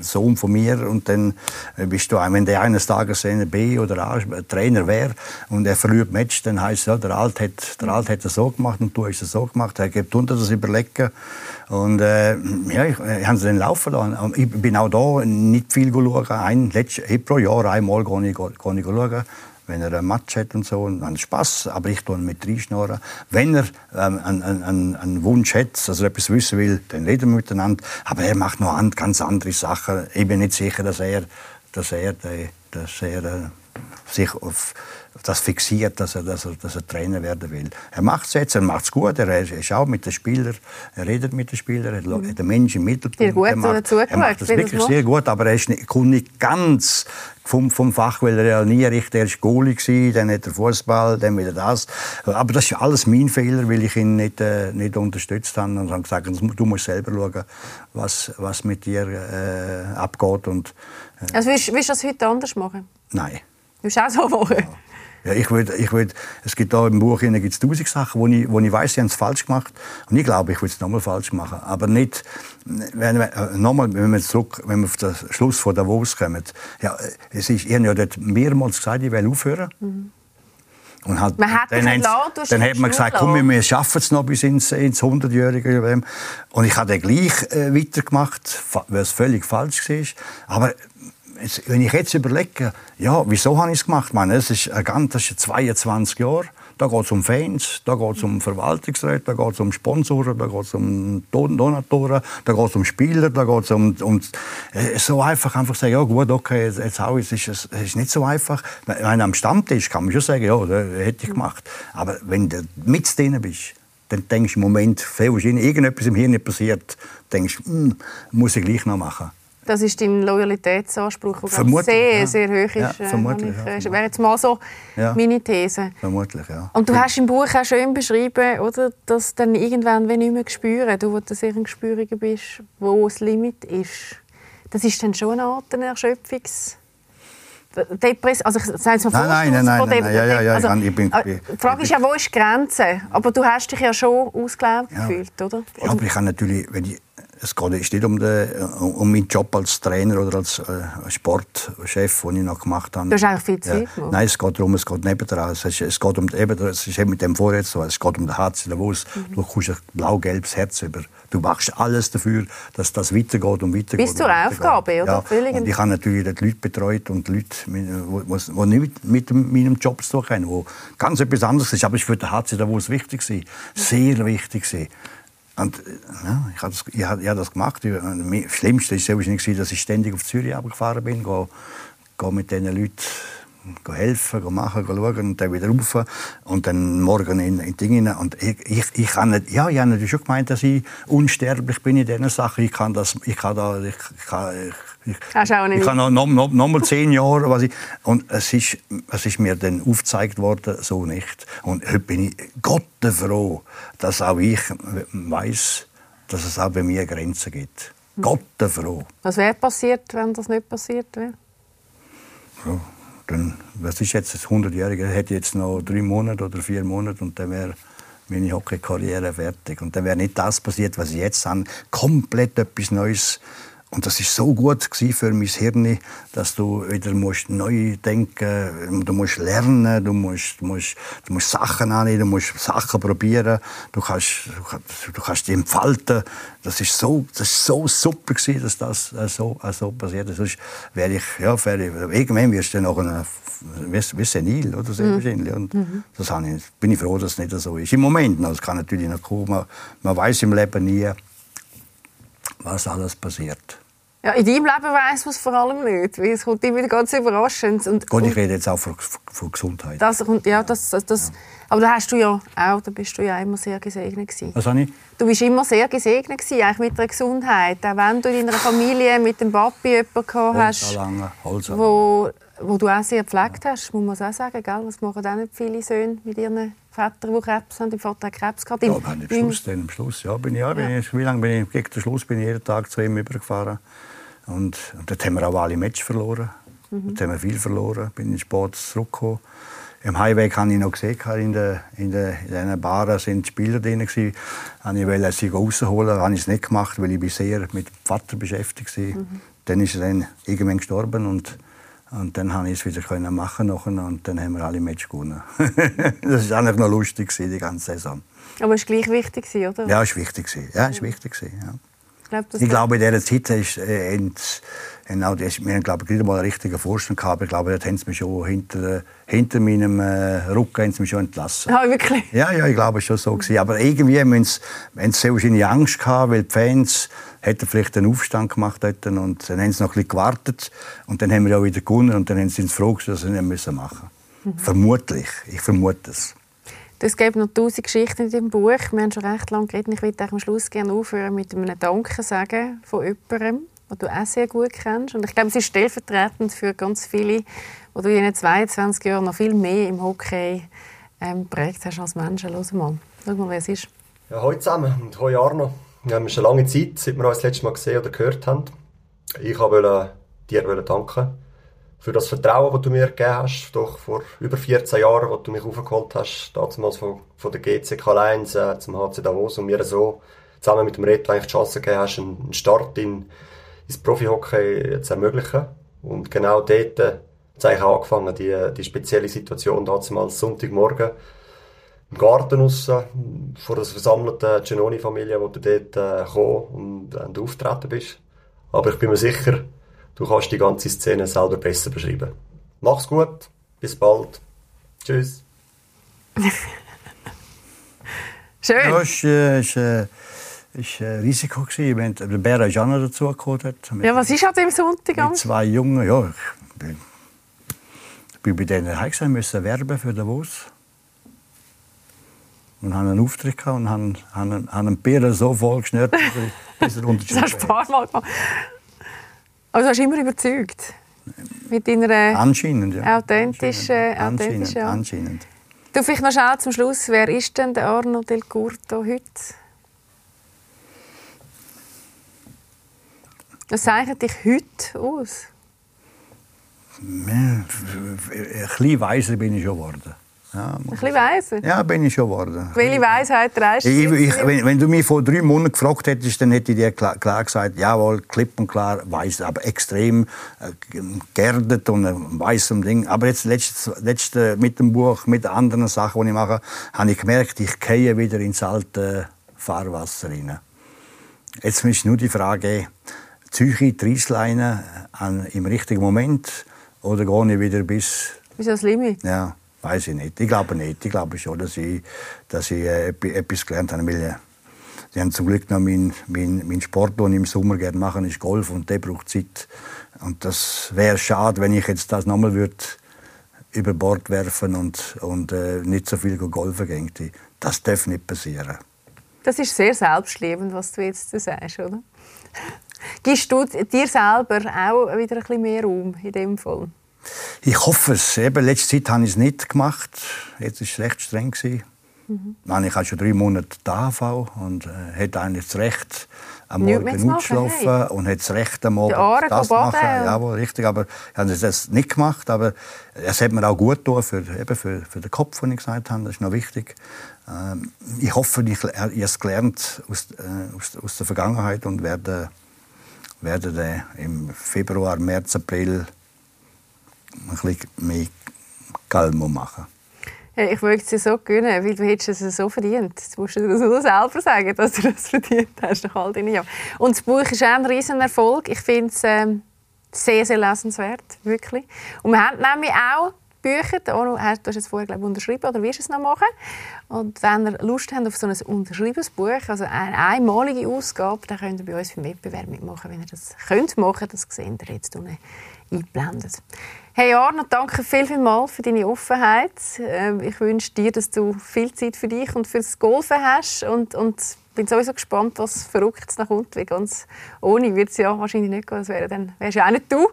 Sohn von mir und dann äh, bist du, wenn der eines Tages B oder A Trainer wäre und er verliert Match, dann heißt es, ja, der Alt hat, der Alt hat es so gemacht und du hast es so gemacht. Er gibt unter das Überlegen und äh, ja, ich, ich habe es dann laufen lassen. Ich bin auch da nicht viel schauen. Ein, letzt, eh, pro Jahr einmal gehe ich, gehe ich schauen wenn er ein Match hat und so, dann Spaß, aber ich tue ihn mit reinschnorren. Wenn er ähm, einen, einen, einen Wunsch hat, dass er etwas wissen will, dann reden wir miteinander. Aber er macht noch an, ganz andere Sachen. Ich bin nicht sicher, dass er, dass er, dass er äh, sich auf das fixiert, dass er, dass, er, dass er Trainer werden will. Er macht es jetzt, er macht es gut, er ist auch mit den Spielern, er redet mit den Spielern, er hat den Menschen im Mittelpunkt. Sehr gut er macht, er macht das das wirklich macht. sehr gut, aber er ist nicht, kommt nicht ganz vom, vom Fach, weil er ja nie richtig, er war Goalie, gewesen, dann hat er Fußball, dann wieder das. Aber das ist alles mein Fehler, weil ich ihn nicht, äh, nicht unterstützt habe und habe gesagt, du musst selber schauen, was, was mit dir äh, abgeht und äh, Also willst, willst du das heute anders machen? nein. Du auch so machen? Ja, ich würd, ich würd, es gibt da im Buch gibt's tausend Sachen, wo ich, wo ich weiß, sie haben es falsch gemacht. Und ich glaube, ich würde es nochmal falsch machen. Aber nicht, wenn, wir- äh, nochmal, wenn wir zurück, wenn wir auf den Schluss von Davos kommen. Ja, äh, es ist, ich habe ja dort mehrmals gesagt, ich will aufhören. Und halt, Man hat dann, hast dann hat man gesagt, komm, wir schaffen es noch bis ins, ins 100-Jährige. Jubiläum. Und ich habe dann gleich äh, weitergemacht, weil es völlig falsch war. Aber jetzt, wenn ich jetzt überlege, ja, wieso habe ich es gemacht? Ich meine, das ist, ein ganz, das ist 22 Jahre. Da geht es um Fans, da geht es um Verwaltungsräte, da geht es um Sponsoren, da geht es um Don Donatoren, da geht es um Spieler, da geht es um, um äh, so einfach einfach sagen, ja gut, okay, jetzt, jetzt auch, es ist, es ist nicht so einfach. Wenn am Stammtisch kann man schon sagen, ja, das hätte ich gemacht. Aber wenn du mit drin bist, dann denkst du im Moment, wahrscheinlich irgendetwas im Hirn passiert, denkst du, hm, muss ich gleich noch machen. Das ist dein Loyalitätsanspruch, der sehr, ja. sehr hoch ist. Ja, äh, vermutlich, ich, Das wäre jetzt mal so ja. meine These. Vermutlich, ja. Und du hast im Buch auch schön beschrieben, oder, dass dann irgendwann wenn nicht mehr spüren, du, wo du sehr ein Gespüriger bist, wo das Limit ist. Das ist dann schon eine Art Erschöpfungs... Depress also ich sage es mal nein, nein, nein, nein, nein, ja, ja, ja, also, ich bin, die Frage ist ja, wo ist die Grenze? Aber du hast dich ja schon ausgelaugt ja. gefühlt, oder? Ja, aber ich kann natürlich, wenn ich es geht nicht um, den, um meinen Job als Trainer oder als äh, Sportchef, den ich noch gemacht habe. Du hast eigentlich viel Zeit ja. Nein, es geht darum, es geht nebendran. Es, ist, es geht um, eben, es ist mit dem so, es geht um den HC Davos. Mhm. Du kommst ein blau-gelbes Herz über. Du machst alles dafür, dass das weitergeht und weitergeht. Bis zur Aufgabe, oder? Ja. Und ich habe natürlich die Leute betreut und Leute, die nicht mit meinem Job zu tun haben, die ganz etwas anderes ist. Aber es war für den HC Davos wichtig. Sehr wichtig. Und ja, ich habe das, ich habe, ich habe das gemacht. Das Schlimmste war wahrscheinlich, dass ich ständig auf Zürich gefahren bin, gehe, gehe mit diesen Leuten helfen, machen, schauen und dann wieder rauf und dann morgen in, in Dinge und ich, ich, ich nicht, ja, ich habe natürlich schon gemeint, dass ich unsterblich bin in diesen Sachen. Ich kann das, ich kann da, ich kann, ich, ich, ich kann noch, noch, noch, noch mal zehn Jahre, was ich, und es ist, es ist mir dann aufgezeigt worden, so nicht. Und heute bin ich Gott froh, dass auch ich weiß, dass es auch bei mir Grenzen gibt. Hm. Gott froh. Was wäre passiert, wenn das nicht passiert wäre? Ja dann, was ist jetzt, das 100-Jährige, hätte jetzt noch drei Monate oder vier Monate und dann wäre meine Hockey-Karriere fertig. Und dann wäre nicht das passiert, was ich jetzt habe, komplett etwas Neues und das ist so gut für mein Hirn, dass du wieder musst neu denken, du musst lernen, du musst, musst, du musst Sachen annehmen, du musst Sachen probieren, du kannst, du kannst dich entfalten. Das ist so, das ist so super gewesen, dass das äh, so, äh, so passiert ist. Sonst wäre ich, ja, wäre ich, irgendwann wirst du noch ein, wie, senil oder so mhm. wahrscheinlich. Und mhm. das ich, bin ich froh, dass es nicht so ist. Im Moment noch, es kann natürlich noch kommen. Man, man weiß im Leben nie, was alles passiert. Ja, in deinem Leben weiss man es vor allem nicht, weil es kommt immer ganz überraschend. Und, Gut, ich rede jetzt auch von, von Gesundheit. Das kommt, ja, das, das, ja. Aber da hast du ja auch, da bist du ja immer sehr gesegnet gewesen. Was habe ich? Du bist immer sehr gesegnet gewesen, eigentlich mit der Gesundheit. Auch wenn du in deiner Familie mit dem Papi jemanden gehabt hast, wo, wo du auch sehr gepflegt hast, muss man auch sagen, gell? Das machen auch nicht viele Söhne mit ihren Vätern, die Krebs haben. Dein Vater hat Krebs gehabt. Ja, am Schluss, dann, am Schluss, ja, bin ich, ja, bin ich, wie lange bin ich, gegen den Schluss bin ich jeden Tag zu ihm übergefahren. Und, und dort haben wir auch alle Matches verloren. Mhm. Dort haben wir viel verloren. Bin in den Sport zurückgekommen. Im Highway habe ich noch gesehen, in den in der, in den Baren sind Spieler drin. Gewesen. Ich wollte sie rausholen, habe ich es nicht gemacht, weil ich sehr mit dem Vater beschäftigt war. Mhm. Dann ist er dann irgendwann gestorben und, und dann konnte ich es wieder können machen und dann haben wir alle Matches gewonnen. das war eigentlich noch lustig, die ganze Saison. Aber es war gleich wichtig, oder? Ja, es war wichtig. Ja, es war wichtig. Ja glaub, ich glaube, in dieser Zeit ist, äh, genau, das, wir haben glaube ich, nicht mal einen richtigen Vorstand gehabt. Ich glaube, dort haben sie mich schon hinter, hinter meinem äh, Rücken haben sie mich schon entlassen. Ah, wirklich? Ja, ja, ich glaube, es war schon so. Gewesen. Aber irgendwie haben sie, haben sie sehr wahrscheinlich Angst gehabt, weil die Fans hätten vielleicht einen Aufstand gemacht hätten und dann haben sie noch ein bisschen gewartet und dann haben wir auch wieder gewonnen und dann haben sie uns froh, dass sie nicht machen müssen. Mhm. Vermutlich, ich vermute es. Es gibt noch tausend Geschichten in dem Buch. Wir haben schon recht lange geredet. Ich würde am Schluss gerne aufhören mit einem Danke sagen von jemandem, den du auch sehr gut kennst. Und ich glaube, es ist stellvertretend für ganz viele, die du in den 22 Jahren noch viel mehr im Hockey ähm, prägt hast als Menschen. Schau mal, schau mal, wer es ist. Ja, hallo zusammen und hallo Arno. Wir haben schon lange Zeit, seit wir uns das letzte Mal gesehen oder gehört haben. Ich wollte dir danken für das Vertrauen, das du mir gegeben hast, doch vor über 14 Jahren, wo du mich aufgeholt hast, damals von, von der GCK 1 äh, zum HC Davos und mir so zusammen mit dem Reto eigentlich die Chance gegeben hast, einen Start in, ins Profi-Hockey zu ermöglichen. Und genau dort äh, hat es eigentlich angefangen, die, die spezielle Situation damals Sonntagmorgen im Garten raus, vor der versammelten Genoni-Familie, wo du dort äh, gekommen und, und auftreten bist. Aber ich bin mir sicher, Du kannst die ganze Szene selber besser beschreiben. Mach's gut, bis bald. Tschüss. Schön. Ja, es war äh, ist, äh, ist ein Risiko. Gewesen, wenn der Bär ist auch noch dazugekommen. Hat, mit, Ja, was ist an dem Sonntag? am- mit zwei Jungen. Ja, ich bin, bin bei denen heim musste werben für Davos. Und haben einen Auftritt gehabt und haben, haben, haben einen Bär so voll geschnürt, bis er- bis er Das hast du ein unterschrieben paar Mal gemacht. Also hast du immer überzeugt? Mit deiner Anscheinend, ja. authentischen, Anscheinend, authentischen Art. anscheinend. Du, vielleicht noch schnell zum Schluss. Wer ist denn der Arno Del Curto heute? Was zeichnet dich heute aus? Ja, ein bisschen weiser bin ich schon geworden. Ja, Ein bisschen weiser. ja, bin ich schon geworden. Welche Weisheit trägst du? Ich, ich, wenn, wenn du mich vor drei Monaten gefragt hättest, dann hätte ich dir klar, klar gesagt, jawohl, klipp und klar, weiß, aber extrem äh, geerdet und ein weißem Ding. Aber jetzt letztes, letzte, mit dem Buch, mit anderen Sachen, die ich mache, habe ich gemerkt, ich gehe wieder ins alte Fahrwasser rein. Jetzt ist nur die Frage, ziehe ich die Reissleine an, im richtigen Moment oder gehe ich wieder bis Bis ans Limit. ja, weiß ich nicht. Ich glaube nicht. Ich glaube schon, dass ich, dass ich äh, etwas gelernt habe. Weil, äh, sie haben zum Glück noch meinen mein, mein Sport, den ich im Sommer gerne mache, ist Golf und der braucht Zeit. Und das wäre schade, wenn ich jetzt das nochmal über Bord werfen und, und äh, nicht so viel golfen gehen. Das darf nicht passieren. Das ist sehr selbstliebend, was du jetzt sagst, oder? Gibst du dir selber auch wieder ein bisschen mehr Raum in dem Fall? Ich hoffe es. Eben, letzte Zeit habe ich es nicht gemacht. Jetzt war es recht streng. Nein, ich habe schon drei Monate AHV und äh, hätte eigentlich das Recht, am Morgen auszuschlafen hey. und hätte das Recht, am Aare das zu machen. Jawohl, richtig. Aber ich habe das nicht gemacht. Aber es hat mir auch gut getan für, eben für, für den Kopf, den ich gesagt habe. Das ist noch wichtig. Ähm, ich hoffe, ich, ich habe es gelernt aus, äh, aus, aus der Vergangenheit und werde, werde dann im Februar, März, April ein bisschen mehr Calmo machen. Ja, Ich würde es dir so gönnen, weil du es so verdient. Jetzt musst du das nur selber sagen, dass du das verdient hast nach all deinen Jahren. Und das Buch ist auch ein riesen Erfolg. Ich finde es ähm, sehr, sehr lesenswert, wirklich. Und wir haben nämlich auch Bücher, du hast es vorher glaube unterschrieben oder wirst es noch machen. Und wenn ihr Lust habt auf so ein unterschriebenes Buch, also eine einmalige Ausgabe, dann könnt ihr bei uns beim Wettbewerb mitmachen. Wenn ihr das könnt machen, das seht ihr jetzt unten eingeblendet. Hey Arno, danke viel, viel mal für deine Offenheit. Ähm, Ich wünsche dir, dass du viel Zeit für dich und fürs Golfen hast und, und bin sowieso gespannt, was Verrücktes noch kommt, weil ganz ohne wird es ja wahrscheinlich nicht gehen. Das wäre dann wärst ja auch nicht du.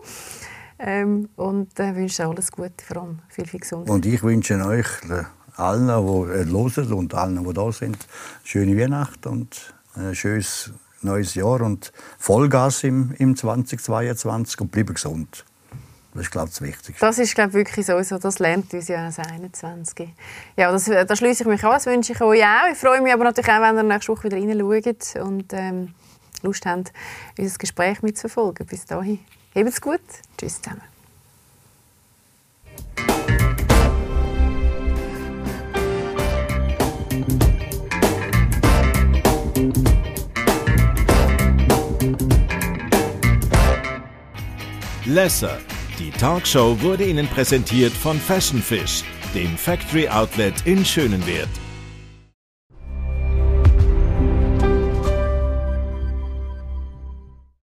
Ähm, und äh, wünsche dir alles Gute, vor allem viel, viel Gesundheit. Und ich wünsche euch äh, allen, die äh, hören und allen, die da sind, schöne Weihnachten und ein schönes neues Jahr und Vollgas im, im 2022 und bleiben gesund. Das ist, glaube ich, das Wichtigste. Das ist glaube ich, wirklich so, so. Das lernt uns ja als 21. Ja, das, da schließe ich mich an. Das wünsche ich euch auch. Ich freue mich aber natürlich auch, wenn ihr nächste Woche wieder reinschaut und ähm, Lust habt, unser Gespräch mitzuverfolgen. Bis dahin. Habt's gut. Tschüss zusammen. Lesser. Die Talkshow wurde Ihnen präsentiert von Fashion Fish, dem Factory Outlet in Schönenwert.